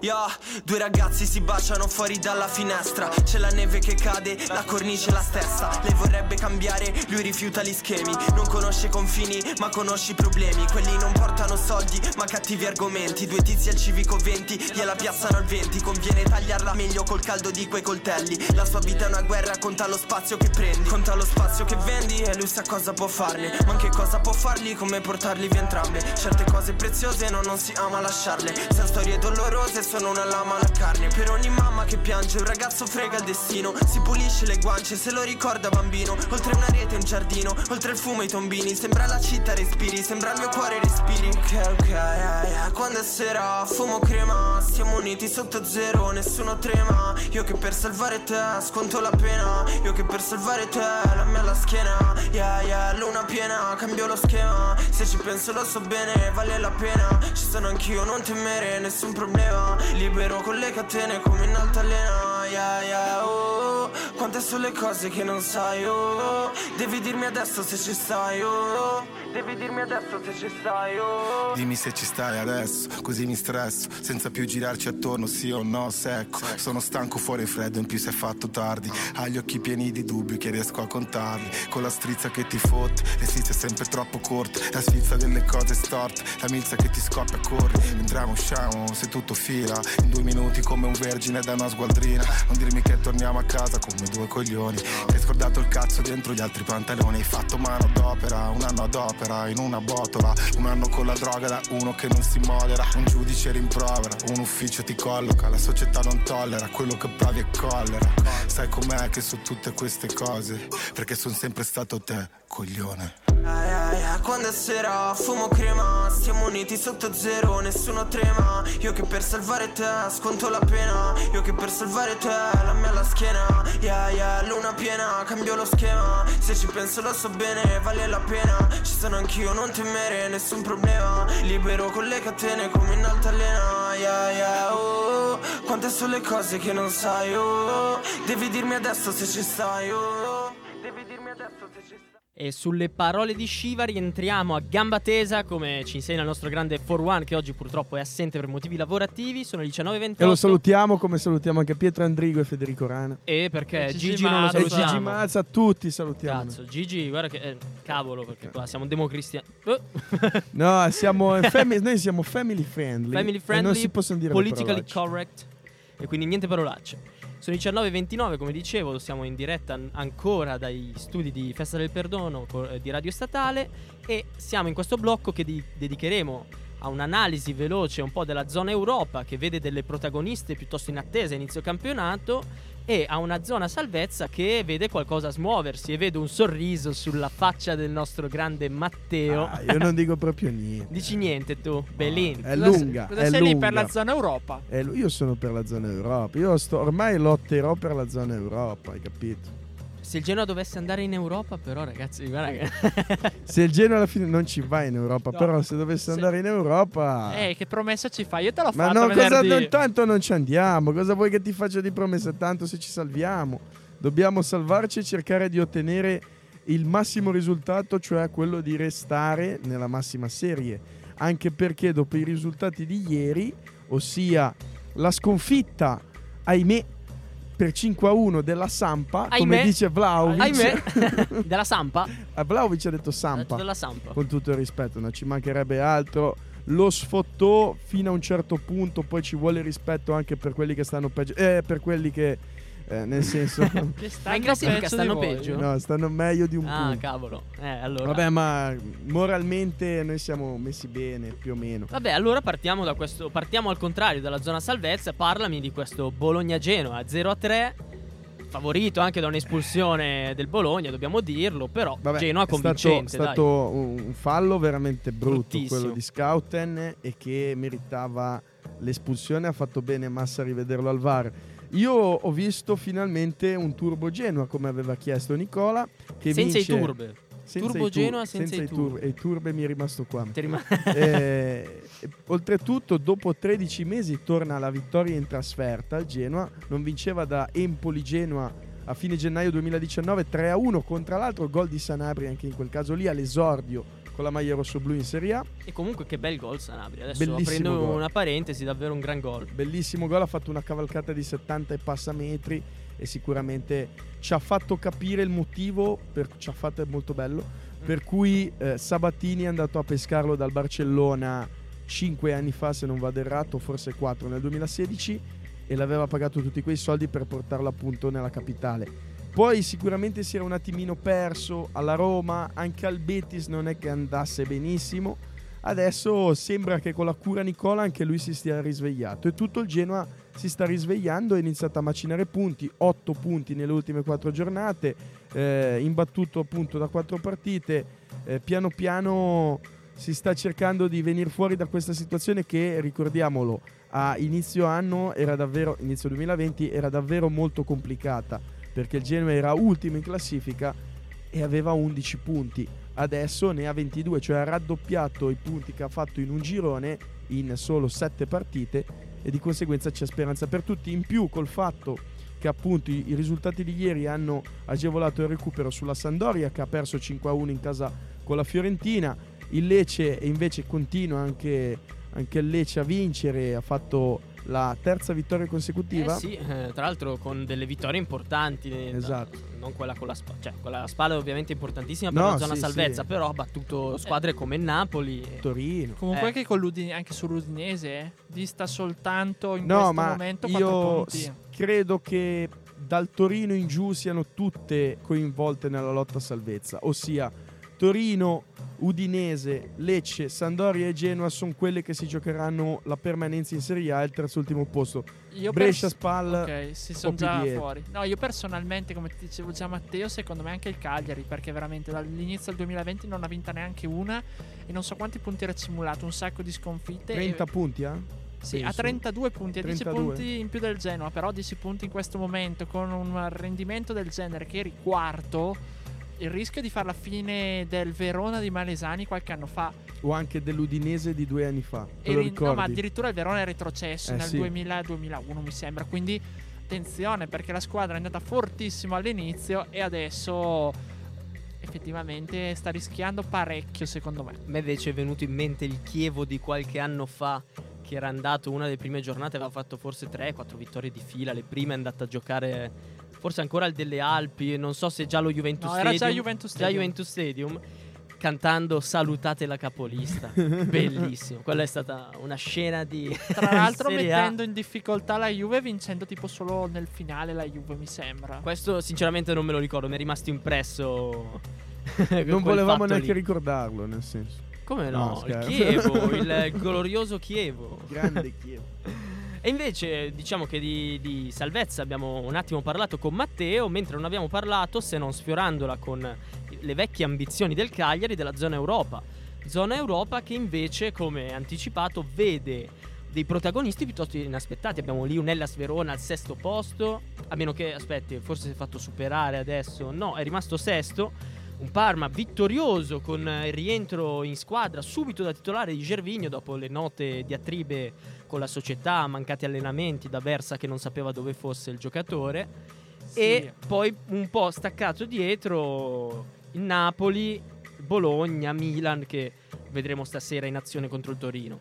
Yeah, due ragazzi si baciano fuori dalla finestra. C'è la neve che cade, la cornice è la stessa. Lei vorrebbe cambiare, lui rifiuta gli schemi. Non conosce confini, ma conosce i problemi. Quelli non portano soldi, ma cattivi argomenti. Due tizi al civico 20, gliela piazzano al 20 Conviene tagliarla meglio col caldo di quei coltelli. La sua vita è una guerra, conta lo spazio che prendi. Conta lo spazio che vendi e lui sa cosa può farne. Ma anche cosa può fargli, come portarli via entrambe. Certe cose preziose no, non si ama lasciarle. Sono storie dolorose, sono una lama alla carne. Per ogni mamma che piange un ragazzo frega il destino. Si pulisce le guance se lo ricorda bambino. Oltre una rete un giardino, oltre il fumo i tombini. Sembra la città respiri, sembra il mio cuore respiri. Ok ok, yeah, yeah. quando è sera fumo crema. Stiamo uniti sotto zero, nessuno trema. Io che per salvare te sconto la pena. Io che per salvare te la mia alla schiena. Yeah yeah, luna piena, cambio lo schema. Se ci penso lo so bene, vale la pena. Ci sono anch'io, non temere, nessun problema Libero con le catene come in altalena Yeah yeah, oh Quante sono le cose che non sai, oh Devi dirmi adesso se ci stai, oh Devi dirmi adesso se ci stai, oh. Dimmi se ci stai adesso, così mi stresso Senza più girarci attorno, sì o no, secco Sono stanco fuori freddo, in più si è fatto tardi. Hai gli occhi pieni di dubbi che riesco a contarli. Con la strizza che ti fotte, le strizze sempre troppo corte. La sfizza delle cose storte, la milza che ti scoppia corri. Entriamo, usciamo, se tutto fila. In due minuti come un vergine da una sgualdrina. Non dirmi che torniamo a casa come due coglioni. Ti hai scordato il cazzo dentro gli altri pantaloni. Hai fatto mano d'opera, un anno ad opera In una botola, un anno con la droga da uno che non si modera Un giudice rimprovera, un ufficio ti colloca La società non tollera quello che provi è collera. Sai com'è che su tutte queste cose? Perché sono sempre stato te, coglione Quando è sera fumo crema Stiamo uniti sotto zero, nessuno trema. Io che per salvare te sconto la pena Io che per salvare te la mia alla schiena. Yeah yeah, luna piena, cambio lo schema. Se ci penso lo so bene, vale la pena. Ci sono anch'io, non temere, nessun problema. Libero con le catene come in altalena. Yeah yeah, oh Quante sono le cose che non sai, oh. Devi dirmi adesso se ci stai, oh. Devi dirmi adesso se ci stai E sulle parole di Shiva rientriamo a gamba tesa, come ci insegna il nostro grande 4-1 che oggi purtroppo è assente per motivi lavorativi. Sono le 19.28. E lo salutiamo come salutiamo anche Pietro Andrigo e Federico Rana. E perché E Gigi Gigi non lo Mazza. E salutiamo. Gigi Mazza, tutti salutiamo. Cazzo, Gigi, guarda che eh, cavolo, perché qua siamo democristiani. Oh. No, siamo fami- noi siamo family friendly. Family E friendly, non si possono dire politically correct. E quindi niente parolacce. Sono le 19.29, come dicevo, siamo in diretta an- ancora dai studi di Festa del Perdono eh, di Radio Statale e siamo in questo blocco che di- dedicheremo a un'analisi veloce un po' della zona Europa che vede delle protagoniste piuttosto in attesa inizio campionato e a una zona salvezza che vede qualcosa smuoversi e vedo un sorriso sulla faccia del nostro grande Matteo. Ah, io non dico proprio niente. Dici niente tu, Belin. È Cosa- lunga. Cosa è sei lì lunga. per la zona Europa? Eh, io sono per la zona Europa. Io sto, ormai lotterò per la zona Europa, hai capito? Se il Genoa dovesse andare in Europa, però, ragazzi, guarda che. Se il Genoa alla fine non ci va in Europa, No. però se dovesse Se- andare in Europa... Eh, che promessa ci fai? Io te l'ho Ma fatta no, cosa, non- tanto non ci andiamo. Cosa vuoi che ti faccia di promessa? Tanto se ci salviamo. Dobbiamo salvarci e cercare di ottenere il massimo risultato, cioè quello di restare nella massima serie. Anche perché dopo i risultati di ieri, ossia la sconfitta, ahimè, per 5 a 1 della Sampa, come Ahimè. dice Vlaovic. Ahimè, della Sampa. A Vlaovic ha detto Sampa Della Sampa. con tutto il rispetto, non ci mancherebbe altro. Lo sfottò fino a un certo punto, poi ci vuole rispetto anche per quelli che stanno peggio. Eh, per quelli che, eh, nel senso, Che Ma in stanno classifica peggio stanno peggio? no, stanno meglio di un Ah, punto. cavolo. Eh, allora. Vabbè, ma moralmente noi siamo messi bene, più o meno. Vabbè, allora partiamo da questo. Partiamo al contrario, dalla zona salvezza. Parlami di questo Bologna-Genoa 0 a 3. favorito anche da un'espulsione del Bologna, dobbiamo dirlo, però Vabbè, Genoa è stato, convincente. dai. stato un fallo veramente brutto quello di Scouten e che meritava l'espulsione. Ha fatto bene Massa a rivederlo al VAR. Io ho visto finalmente un turbo Genoa come aveva chiesto Nicola. Che senza vince- i turbe. senza Turbo i tur- Genoa senza i turbe. E i turbe mi è rimasto qua. Rim- Eh, oltretutto, dopo 13 mesi torna la vittoria in trasferta al Genoa. Non vinceva da Empoli-Genoa a fine gennaio 2019 3-1 contro l'altro gol di Sanabria anche in quel caso lì all'esordio con la maglia rossoblu in Serie A. e comunque che bel gol Sanabria. Adesso Bellissimo aprendo gol. una parentesi, davvero un gran gol. Bellissimo gol, ha fatto una cavalcata di 70 e passa metri e sicuramente ci ha fatto capire il motivo, per, ci ha fatto è molto bello, per cui eh, Sabatini è andato a pescarlo dal Barcellona 5 anni fa se non vado errato, forse 4 nel 2016 e l'aveva pagato tutti quei soldi per portarlo appunto nella capitale. Poi sicuramente si era un attimino perso alla Roma, anche al Betis non è che andasse benissimo. Adesso sembra che con la cura Nicola anche lui si stia risvegliato e tutto il Genoa si sta risvegliando, è iniziato a macinare punti, 8 punti nelle ultime 4 giornate, eh, imbattuto appunto da 4 partite, eh, piano piano si sta cercando di venire fuori da questa situazione che ricordiamolo a inizio anno era davvero inizio 2020 era davvero molto complicata perché il Genoa era ultimo in classifica e aveva 11 punti. Adesso ne ha 22 cioè ha raddoppiato i punti che ha fatto in un girone in solo 7 partite e di conseguenza c'è speranza per tutti. In più col fatto che appunto i, risultati di ieri hanno agevolato il recupero sulla Sandoria che ha perso 5-1 in casa con la Fiorentina il Lecce invece continua anche, anche il Lecce a vincere, ha fatto la terza vittoria consecutiva. Eh sì, eh, tra l'altro con delle vittorie importanti. eh, Esatto. Non quella con la spalla. Cioè, quella alla spalla è ovviamente importantissima per No, la zona sì, salvezza, sì. però ha battuto squadre come il Napoli. Torino. Comunque Eh. anche, con l'Udine- anche sull'Udinese eh, dista soltanto in No, questo ma momento 4 io punti. s- credo che dal Torino in giù siano tutte coinvolte nella lotta a salvezza, ossia Torino, Udinese, Lecce, Sandoria e Genoa sono quelle che si giocheranno la permanenza in Serie A e il terzo ultimo posto. Io Brescia, pers- Spal, Ok, si sono già dietro. fuori. No, io personalmente, come ti dicevo già Matteo, secondo me anche il Cagliari, perché veramente dall'inizio del 2020 non ha vinta neanche una e non so quanti punti era accumulato, un sacco di sconfitte. 30 e- punti, eh? Sì, penso. ha 32 punti, ha 10 32. punti in più del Genoa, però 10 punti in questo momento con un rendimento del genere che eri quarto. Il rischio di fare la fine del Verona di Malesani qualche anno fa. O anche dell'Udinese di due anni fa. Te lo Eri- no, ma addirittura il Verona è retrocesso Eh, nel sì. 2000-2001, mi sembra. Quindi attenzione perché la squadra è andata fortissimo all'inizio e adesso effettivamente sta rischiando parecchio, secondo me. A me invece è venuto in mente il Chievo di qualche anno fa che era andato una delle prime giornate, aveva fatto forse 3-4 vittorie di fila, le prime è andata a giocare forse ancora al delle Alpi, non so se già lo Juventus No, Stadium. era già Juventus già Stadium. Juventus Stadium cantando Salutate la capolista. Bellissimo. Quella è stata una scena di Tra l'altro Serie A. mettendo in difficoltà la Juve vincendo tipo solo nel finale la Juve, mi sembra. Questo sinceramente non me lo ricordo, mi è rimasto impresso Non volevamo neanche ricordarlo, nel senso. Come No, no? il. Chievo, il glorioso Chievo. Grande Chievo. E invece diciamo che di, di salvezza abbiamo un attimo parlato con Matteo, mentre non abbiamo parlato, se non sfiorandola con le vecchie ambizioni del Cagliari, della zona Europa. Zona Europa che invece, come anticipato, vede dei protagonisti piuttosto inaspettati. Abbiamo lì un Hellas Verona al sesto posto, a meno che, aspetti, forse si è fatto superare adesso. No, è rimasto sesto. Un Parma vittorioso con il rientro in squadra subito da titolare di Gervigno dopo le note diatribe con la società, mancati allenamenti da Versa che non sapeva dove fosse il giocatore. Sì. E poi un po' staccato dietro il Napoli, Bologna, Milan che vedremo stasera in azione contro il Torino.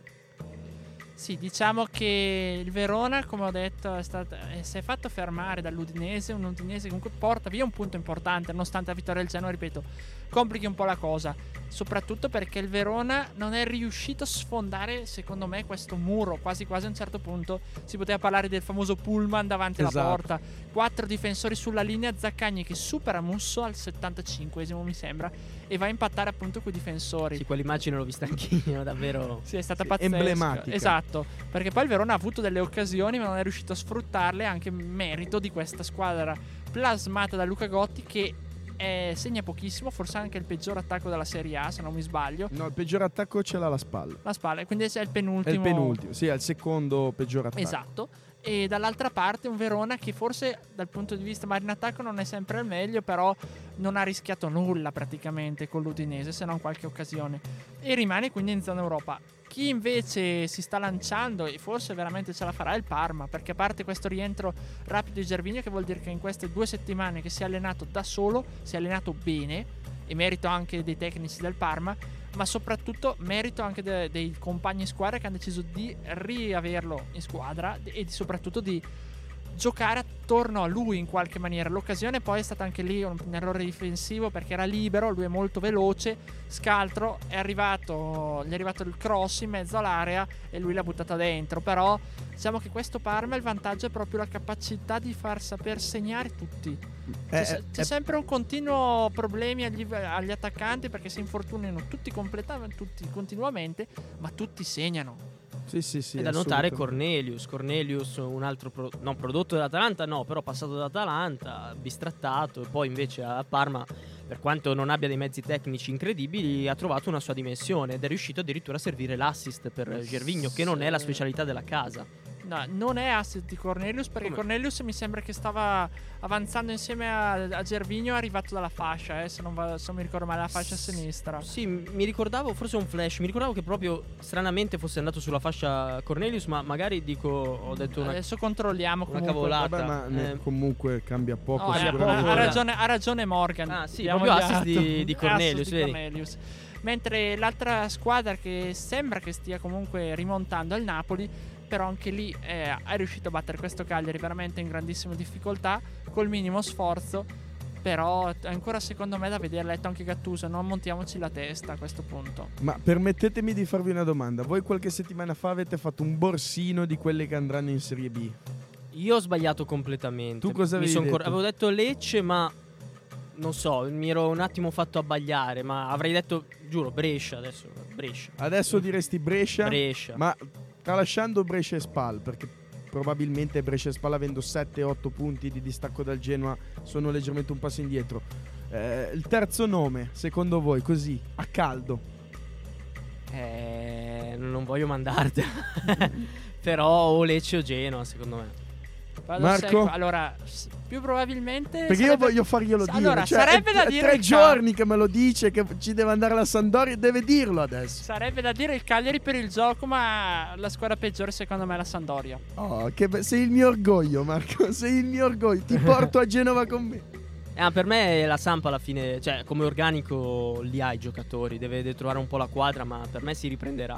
Sì, diciamo che il Verona, come ho detto, è stato- eh, si è fatto fermare dall'Udinese. Un Udinese che comunque porta via un punto importante, nonostante la vittoria del Genoa, ripeto, complichi un po' la cosa. Soprattutto perché il Verona non è riuscito a sfondare, secondo me, questo muro. Quasi quasi a un certo punto si poteva parlare del famoso pullman davanti alla Esatto. porta. Quattro difensori sulla linea, Zaccagni che supera Musso al 75esimo, mi sembra, e va a impattare appunto quei difensori. Sì, quell'immagine l'ho vista anch'io, davvero. Sì, è stata Sì, pazzesca. emblematica. Esatto. Perché poi il Verona ha avuto delle occasioni ma non è riuscito a sfruttarle anche merito di questa squadra plasmata da Luca Gotti che eh, segna pochissimo, forse anche il peggior attacco della Serie A se non mi sbaglio. No, il peggior attacco ce l'ha alla spalla. La spalla, quindi è il È penultimo. il penultimo, sì, è il secondo peggior attacco. Esatto. E dall'altra parte un Verona che forse dal punto di vista in attacco non è sempre il meglio, però non ha rischiato nulla praticamente con l'Udinese, se non qualche occasione. E rimane quindi in zona Europa. Chi invece si sta lanciando e forse veramente ce la farà è il Parma, perché a parte questo rientro rapido di Gervinho, che vuol dire che in queste due settimane che si è allenato da solo, si è allenato bene, e merito anche dei tecnici del Parma, ma soprattutto merito anche de- dei compagni squadra che hanno deciso di riaverlo in squadra e di- soprattutto di giocare attorno a lui in qualche maniera. L'occasione poi è stata anche lì un, un errore difensivo perché era libero, lui è molto veloce, scaltro, è arrivato, gli è arrivato il cross in mezzo all'area e lui l'ha buttata dentro. Però diciamo che questo Parma il vantaggio è proprio la capacità di far saper segnare tutti. C'è, Eh, se- eh, c'è eh, sempre un continuo problemi agli, agli attaccanti perché si infortunano tutti, tutti continuamente, ma tutti segnano. Sì, sì, sì. è da notare. Cornelius. Cornelius, un altro pro- non prodotto dell'Atalanta, no, però passato dall'Atalanta, bistrattato. E poi invece a Parma, per quanto non abbia dei mezzi tecnici incredibili, ha trovato una sua dimensione ed è riuscito addirittura a servire l'assist per Gervigno, che non è la specialità della casa. No, non è asset di Cornelius perché Come? Cornelius mi sembra che stava avanzando insieme a, a Gervigno, è arrivato dalla fascia, eh, se, non va- se non mi ricordo male, la fascia a sinistra. Sì, mi ricordavo, forse un flash, mi ricordavo che proprio stranamente fosse andato sulla fascia Cornelius, ma magari dico, ho detto una, Adesso controlliamo una comunque. cavolata. Vabbè, ma ne- Eh, comunque cambia poco. No, eh, ha, ragione, ha ragione Morgan. Ah, sì, Diamo proprio assist di- di Cornelius, Assist di? Cornelius. Mentre l'altra squadra che sembra che stia comunque rimontando è il Napoli, però anche lì eh, è riuscito a battere questo Cagliari veramente in grandissima difficoltà, col minimo sforzo. Però è ancora secondo me da vedere, letto anche Gattuso, non montiamoci la testa a questo punto. Ma permettetemi di farvi una domanda. Voi qualche settimana fa avete fatto un borsino di quelle che andranno in Serie B. Io ho sbagliato completamente. Tu cosa Mi avevi son cor- detto? avevo detto Lecce, ma non so, mi ero un attimo fatto abbagliare, ma avrei detto, giuro, Brescia adesso, Brescia. Adesso diresti Brescia, Brescia. ma tralasciando Brescia e Spal, perché probabilmente Brescia e Spal avendo 7-8 punti di distacco dal Genoa sono leggermente un passo indietro. Eh, il terzo nome, secondo voi, così, a caldo. Eh, non voglio mandartela. Però o Lecce o Genoa, secondo me. Vado Marco? secco. Allora, più probabilmente. Perché io sarebbe- voglio farglielo dire. Allora, cioè, sarebbe da dire tre giorni che me lo dice che ci deve andare la Sandoria, deve dirlo adesso. Sarebbe da dire il Cagliari per il gioco, ma la squadra peggiore secondo me è la Sandoria. Oh, che be- sei il mio orgoglio, Marco. Sei il mio orgoglio. Ti porto a Genova con me. Ah, per me la Sampa alla fine, cioè come organico li ha i giocatori, deve, deve trovare un po' la quadra, ma per me si riprenderà.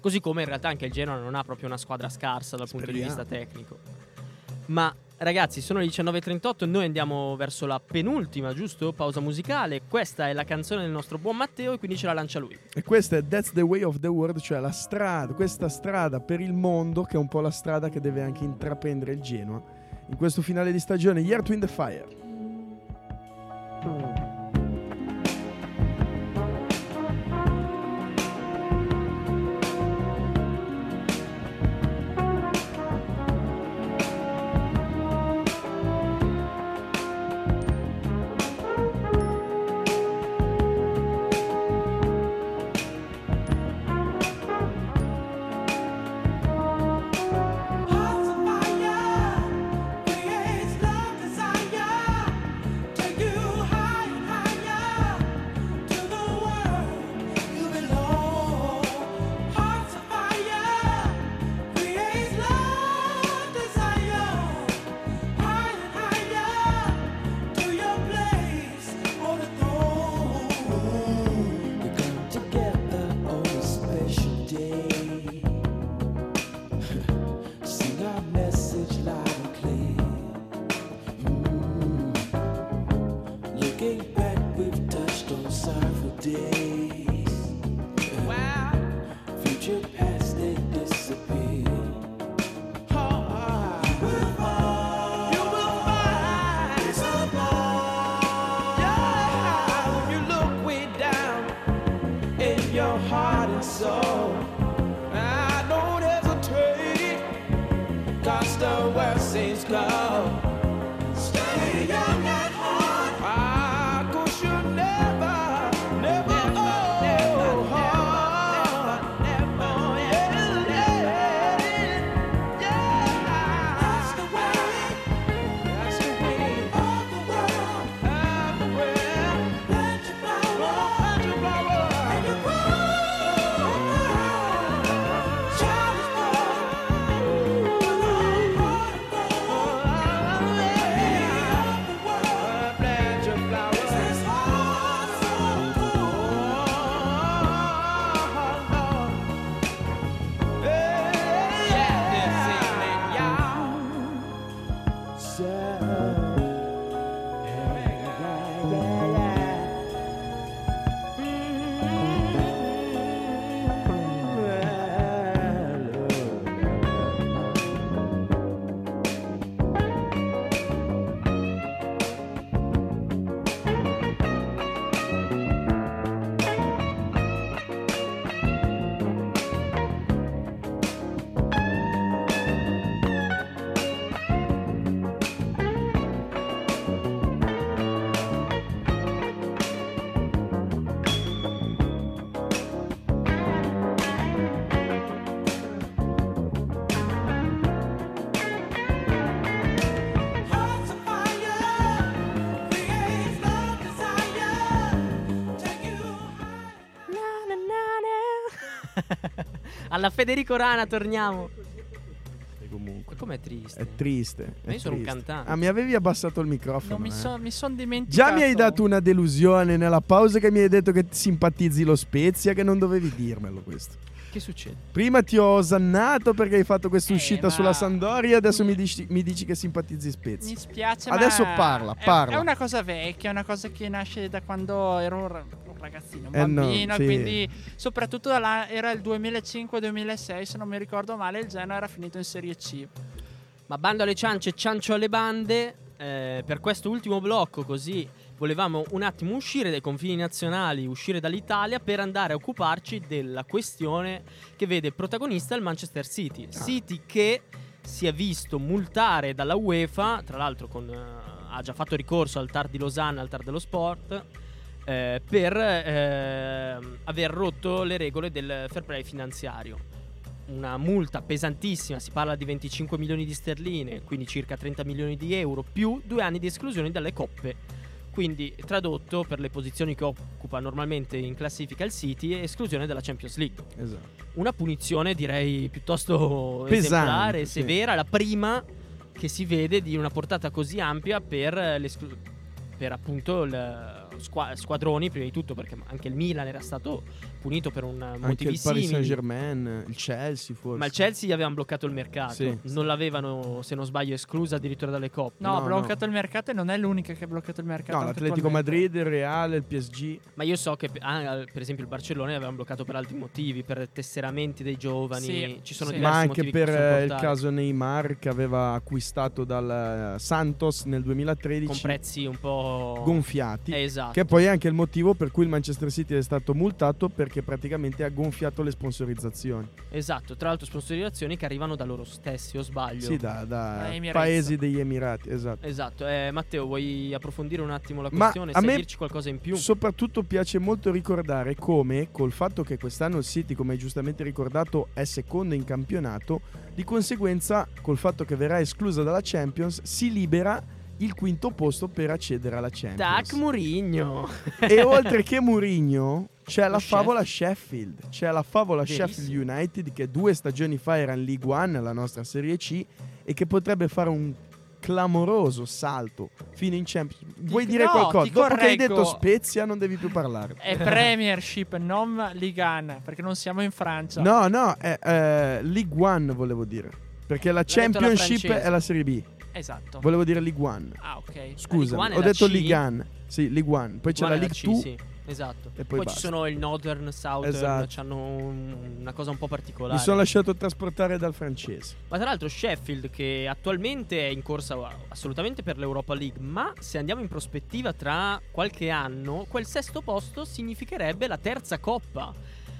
Così come in realtà anche il Genoa non ha proprio una squadra scarsa dal punto di Speriamo. vista tecnico. Ma ragazzi, sono le 19.38, noi andiamo verso la penultima, giusto? Pausa musicale. Questa è la canzone del nostro buon Matteo e quindi ce la lancia lui. E questa è That's the Way of the World, cioè la strada, questa strada per il mondo, che è un po' la strada che deve anche intraprendere il Genoa in questo finale di stagione. Year to in the Fire. Alla Federico Rana torniamo. E comunque. Com'è triste? È triste. Ma è io sono un triste. cantante. Ah, mi avevi abbassato il microfono. Non mi, eh. so- mi son dimenticato. Già mi hai dato una delusione nella pausa che mi hai detto che simpatizzi lo Spezia, che non dovevi dirmelo questo. Che succede? Prima ti ho osannato perché hai fatto questa Eh, uscita ma- sulla Sandoria, adesso mi dici, mi dici che simpatizzi Spezia. Mi spiace, Adesso ma parla, è- parla. È una cosa vecchia, è una cosa che nasce da quando ero un ra- un ragazzino, un Eh no, bambino. sì. Quindi, soprattutto dalla- era il 2005-2006, se non mi ricordo male, il Genoa era finito in Serie C. Ma bando alle ciance, ciancio alle bande. eh, per questo ultimo blocco, così volevamo un attimo uscire dai confini nazionali, uscire dall'Italia per andare a occuparci della questione che vede protagonista il Manchester City. City che si è visto multare dalla UEFA, tra l'altro con, eh, ha già fatto ricorso al TAR di Losanna, al TAR dello Sport, eh, per eh, aver rotto le regole del fair play finanziario una multa pesantissima, si parla di 25 milioni di sterline, quindi circa 30 milioni di euro, più due anni di esclusione dalle coppe. Quindi, tradotto per le posizioni che occupa normalmente in classifica il City, esclusione dalla Champions League. Esatto. Una punizione direi piuttosto Pesante, esemplare, sì. severa, la prima che si vede di una portata così ampia per, eh, per appunto il squadroni, prima di tutto perché anche il Milan era stato punito per un Anche motivi il Paris simili. Saint Germain, il Chelsea forse. Ma il Chelsea gli avevano bloccato il mercato. Sì. Non l'avevano, se non sbloccato, esclusa addirittura dalle coppe. No, No, ha bloccato il mercato e non è l'unica che ha bloccato il mercato. No, anche l'Atletico. Madrid, il Reale, il PSG. Ma io so che, ah, per esempio, il Barcellona l'avevano bloccato per altri motivi, per tesseramenti dei giovani. Sì, Ci sono sì. diversi Ma anche per eh, il caso Neymar che aveva acquistato dal eh, Santos nel 2013 Con prezzi un po'. gonfiati. Eh, esatto. Che poi è anche il motivo per cui il Manchester City è stato multato perché praticamente ha gonfiato le sponsorizzazioni. Esatto. Tra l'altro, sponsorizzazioni che arrivano da loro stessi, o sbaglio? Sì, da, da Emirates. paesi degli Emirati, esatto. Esatto. Eh, Matteo, vuoi approfondire un attimo la Ma questione? a Sai me dirci qualcosa in più? Soprattutto piace molto ricordare come, col fatto che quest'anno il City, come hai giustamente ricordato, è secondo in campionato, di conseguenza, col fatto che verrà esclusa dalla Champions, si libera il quinto posto per accedere alla Champions. Tac Murigno. e oltre che Mourinho, c'è la favola Sheffield. C'è la favola Verissimo. Sheffield United che due stagioni fa era in League One, la nostra Serie C, e che potrebbe fare un clamoroso salto fino in Champions. Vuoi Ti- dire no, qualcosa? Dopo che hai correggo. detto Spezia non devi più parlare. È Premiership, non Ligue 1, perché non siamo in Francia. No, no, è eh, League One volevo dire. Perché la la Championship francese. è la Serie B. Esatto. Volevo dire League One. Ah, ok. Scusa, League ho detto C? League One. Sì, League One. Poi c'è la League C, 2. sì, esatto. e poi poi ci sono il Northern, Southern, Esatto. hanno un- una cosa un po' particolare. Mi sono lasciato trasportare dal francese. Ma tra l'altro Sheffield che attualmente è in corsa assolutamente per l'Europa League, ma se andiamo in prospettiva tra qualche anno, quel sesto posto significherebbe la terza coppa.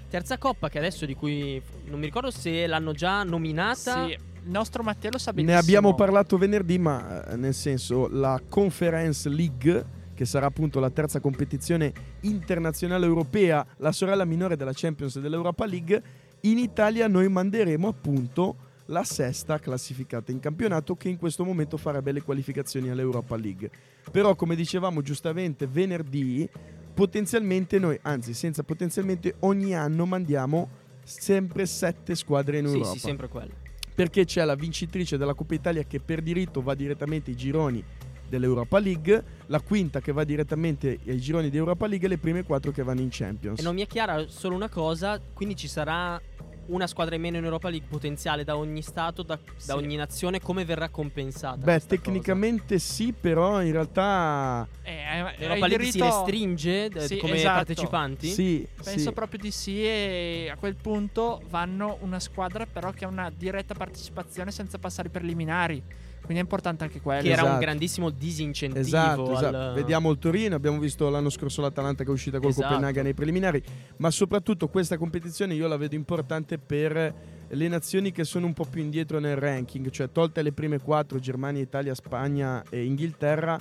Terza coppa che adesso di cui non mi ricordo se l'hanno già nominata. Sì, il nostro Matteo lo sa benissimo. Ne abbiamo parlato venerdì, ma eh, nel senso la Conference League, che sarà appunto la terza competizione internazionale europea, la sorella minore della Champions e dell'Europa League, in Italia noi manderemo appunto la sesta classificata in campionato che in questo momento farebbe le qualificazioni all'Europa League. Però come dicevamo giustamente venerdì, potenzialmente noi, anzi senza potenzialmente ogni anno mandiamo sempre sette squadre in Sì, Europa sì, sempre quello. Perché c'è la vincitrice della Coppa Italia che per diritto va direttamente ai gironi dell'Europa League, la quinta che va direttamente ai gironi di Europa League e le prime quattro che vanno in Champions. E non mi è chiara solo una cosa, quindi ci sarà una squadra in meno in Europa League potenziale da ogni stato, da, da Sì. ogni nazione, come verrà compensata? Beh, tecnicamente sì, però in realtà Eh, cosa? hai L'Europa League si diritto- restringe eh, Sì, come esatto. partecipanti? sì, Penso sì. proprio di sì e a quel punto vanno una squadra però che ha una diretta partecipazione senza passare per liminari. Quindi è importante anche quello. Che era un Esatto. grandissimo disincentivo. Esatto, al- esatto. Vediamo il Torino, abbiamo visto l'anno scorso l'Atalanta che è uscita col Esatto. Copenaghen nei preliminari, ma soprattutto questa competizione io la vedo importante per le nazioni che sono un po' più indietro nel ranking, cioè tolte le prime quattro, Germania, Italia, Spagna e Inghilterra,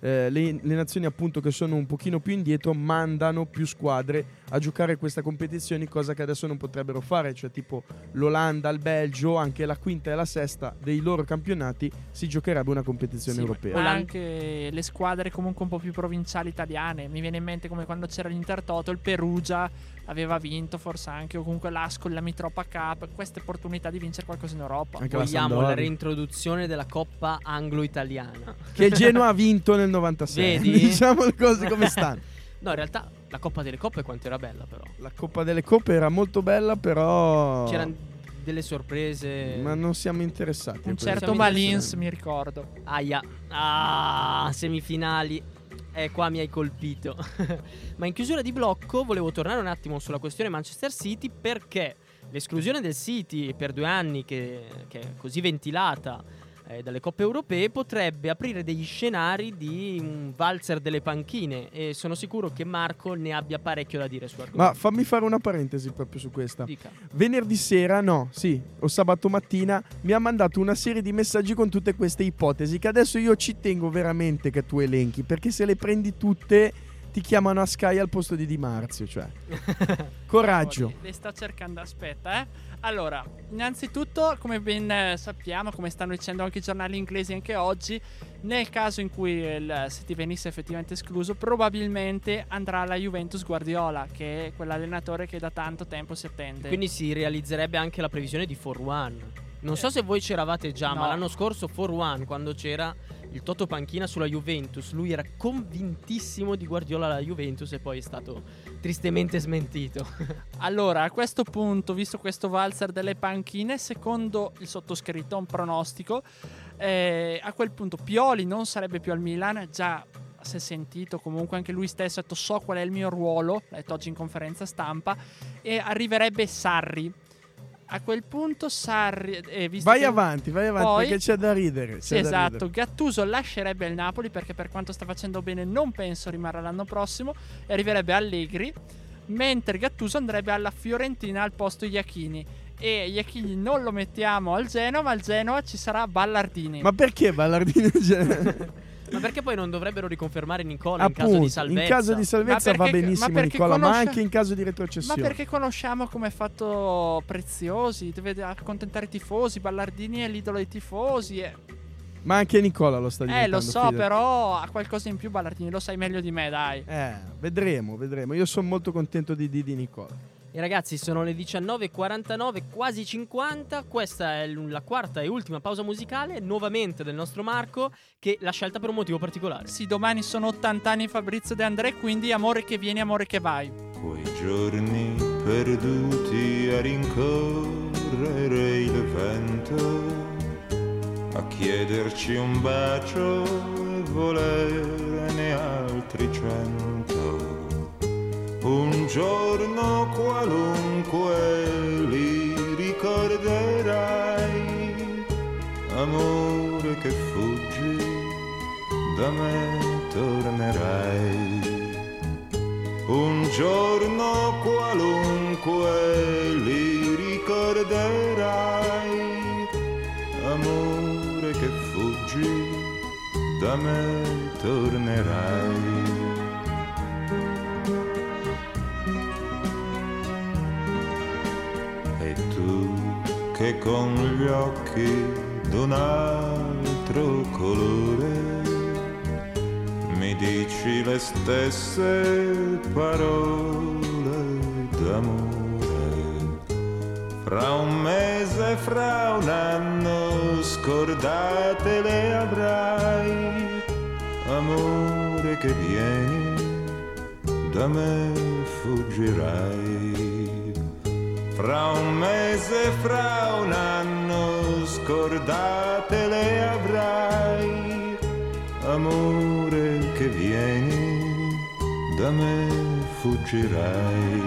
eh, le, le nazioni appunto che sono un pochino più indietro mandano più squadre a giocare questa competizione, cosa che adesso non potrebbero fare, cioè tipo l'Olanda, il Belgio, anche la quinta e la sesta dei loro campionati si giocherebbe una competizione Sì, europea. Ma anche le squadre comunque un po' più provinciali italiane. Mi viene in mente come quando c'era l'Intertoto, il Perugia, aveva vinto forse anche o comunque l'Ascoli, la Mitropa Cup, queste opportunità di vincere qualcosa in Europa. Anche la Vogliamo la Sampdoria. reintroduzione della Coppa anglo-italiana. Che il Genoa ha vinto nel 96. Vedi? diciamo le cose come stanno. No, in realtà la Coppa delle Coppe quanto era bella però. La Coppa delle Coppe era molto bella, però. C'erano delle sorprese. Ma non siamo interessati. Un certo Malins, mi ricordo. Aia. Ah, semifinali. E qua mi hai colpito. Ma in chiusura di blocco volevo tornare un attimo sulla questione Manchester City perché l'esclusione del City per due anni che, che è così ventilata eh, dalle coppe europee potrebbe aprire degli scenari di un valzer delle panchine e sono sicuro che Marco ne abbia parecchio da dire su Ma argomento. fammi fare una parentesi proprio su questa. Dica. Venerdì sera, no, sì, o sabato mattina, mi ha mandato una serie di messaggi con tutte queste ipotesi che adesso io ci tengo veramente che tu elenchi, perché se le prendi tutte ti chiamano a Sky al posto di Di Marzio, cioè. Coraggio. Le sto cercando, aspetta, eh. Allora, innanzitutto, come ben eh, sappiamo, come stanno dicendo anche i giornali inglesi anche oggi, nel caso in cui il City venisse effettivamente escluso, probabilmente andrà alla Juventus Guardiola, che è quell'allenatore che da tanto tempo si attende. Quindi si realizzerebbe anche la previsione di 4-1. Non so se voi c'eravate già, ma No. l'anno scorso 4-1, quando c'era il Toto Panchina sulla Juventus, lui era convintissimo di Guardiola alla Juventus e poi è stato tristemente smentito. Allora, a questo punto, visto questo valzer delle panchine, secondo il sottoscritto, un pronostico, eh, a quel punto Pioli non sarebbe più al Milan, già si è sentito, comunque anche lui stesso ha detto so qual è il mio ruolo, l'ha detto oggi in conferenza stampa, e arriverebbe Sarri. A quel punto Sarri... eh, visto Vai che- avanti, vai avanti, Poi- perché c'è da ridere. Sì, c'è da esatto. ridere. Gattuso lascerebbe il Napoli perché per quanto sta facendo bene non penso rimarrà l'anno prossimo e arriverebbe Allegri, mentre Gattuso andrebbe alla Fiorentina al posto Iachini. E Iachini non lo mettiamo al Genoa, ma al Genoa ci sarà Ballardini. Ma perché Ballardini? Cioè, ma perché poi non dovrebbero riconfermare Nicola in caso appunto, di salvezza? in caso di salvezza Ma va perché- benissimo ma perché Nicola, ma conosce- anche in caso di Ma retrocessione. perché conosciamo come è fatto Preziosi, deve accontentare i tifosi, Ballardini è l'idolo dei tifosi. E... Ma anche Nicola lo sta Eh, diventando. lo so, fidati. però ha qualcosa in più Ballardini, lo sai meglio di me, dai. Eh, vedremo, vedremo. Io sono molto contento di, di, di Nicola. E ragazzi, sono le 19.49, quasi 50. Questa è la quarta e ultima pausa musicale, nuovamente del nostro Marco, che l'ha scelta per un motivo particolare. Sì, domani sono 80 anni Fabrizio De André, quindi amore che vieni, amore che vai. Quei giorni perduti a rincorrere il vento, a chiederci un bacio e volerne altri cento. Un giorno qualunque li ricorderai, amore che fuggi, da me tornerai. Un giorno qualunque li ricorderai, amore che fuggi, da me tornerai. Con gli occhi d'un altro colore mi dici le stesse parole d'amore. Fra un mese, fra un anno, scordate le avrai, amore che vieni, da me fuggirai. Fra un mese, fra un anno, scordate le avrai, amore che vieni, da me fuggirai.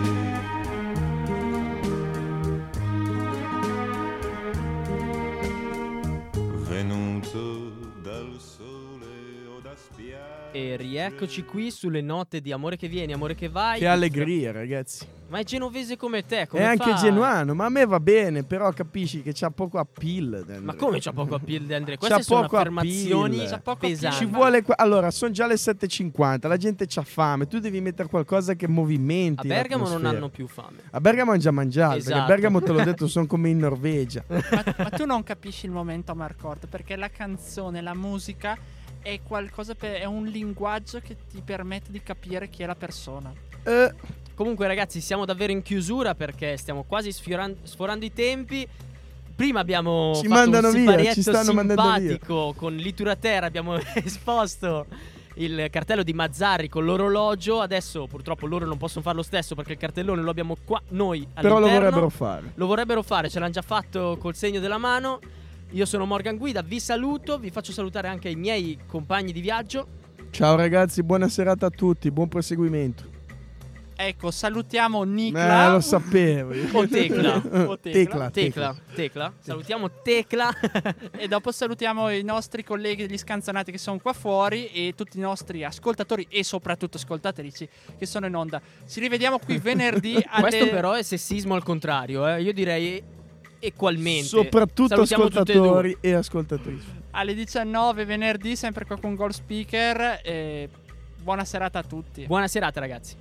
Venuto dal sole o da spiaggia. E rieccoci qui sulle note di Amore che vieni, Amore che vai. Che allegria, ragazzi. Ma è genovese come te, come È anche genuano, ma a me va bene, però capisci che c'ha poco appeal. De Ma come c'ha poco appeal di Andrea? C'ha Queste sono poco affermazioni appeal. C'ha poco appeal. pesanti. Ci vuole qua- allora, sono già le 7.50, la gente c'ha fame, tu devi mettere qualcosa che movimenti. A Bergamo non hanno più fame. A Bergamo hanno già mangiato, Esatto. perché a Bergamo te l'ho detto, sono come in Norvegia. Ma, ma tu non capisci il momento Marcord perché la canzone, la musica è qualcosa per, è un linguaggio che ti permette di capire chi è la persona. Eh, comunque, ragazzi, siamo davvero in chiusura perché stiamo quasi sfioran- sforando i tempi. Prima abbiamo Ci fatto un via, ci stanno simpatico con Lituraterra. Abbiamo esposto il cartello di Mazzarri con l'orologio. Adesso, purtroppo, loro non possono fare lo stesso perché il cartellone lo abbiamo qua noi Però lo all'interno. vorrebbero fare. Lo vorrebbero fare, ce l'hanno già fatto col segno della mano. Io sono Morgan Guida, vi saluto, vi faccio salutare anche i miei compagni di viaggio. Ciao ragazzi, buona serata a tutti, buon proseguimento. Ecco, salutiamo Nicla. Eh, lo sapevo. O Tecla. O Tecla. Tecla, Tecla, Tecla. Salutiamo Tecla. E dopo salutiamo i nostri colleghi degli scanzonati che sono qua fuori e tutti i nostri ascoltatori e soprattutto ascoltatrici che sono in onda. Ci rivediamo qui venerdì alle... Questo però è sessismo al contrario, eh. Io direi equalmente. Soprattutto Salutiamo tutte e ascoltatori e ascoltatrici. alle 19 venerdì, sempre qua con Goal Speaker. E buona serata a tutti. Buona serata, ragazzi.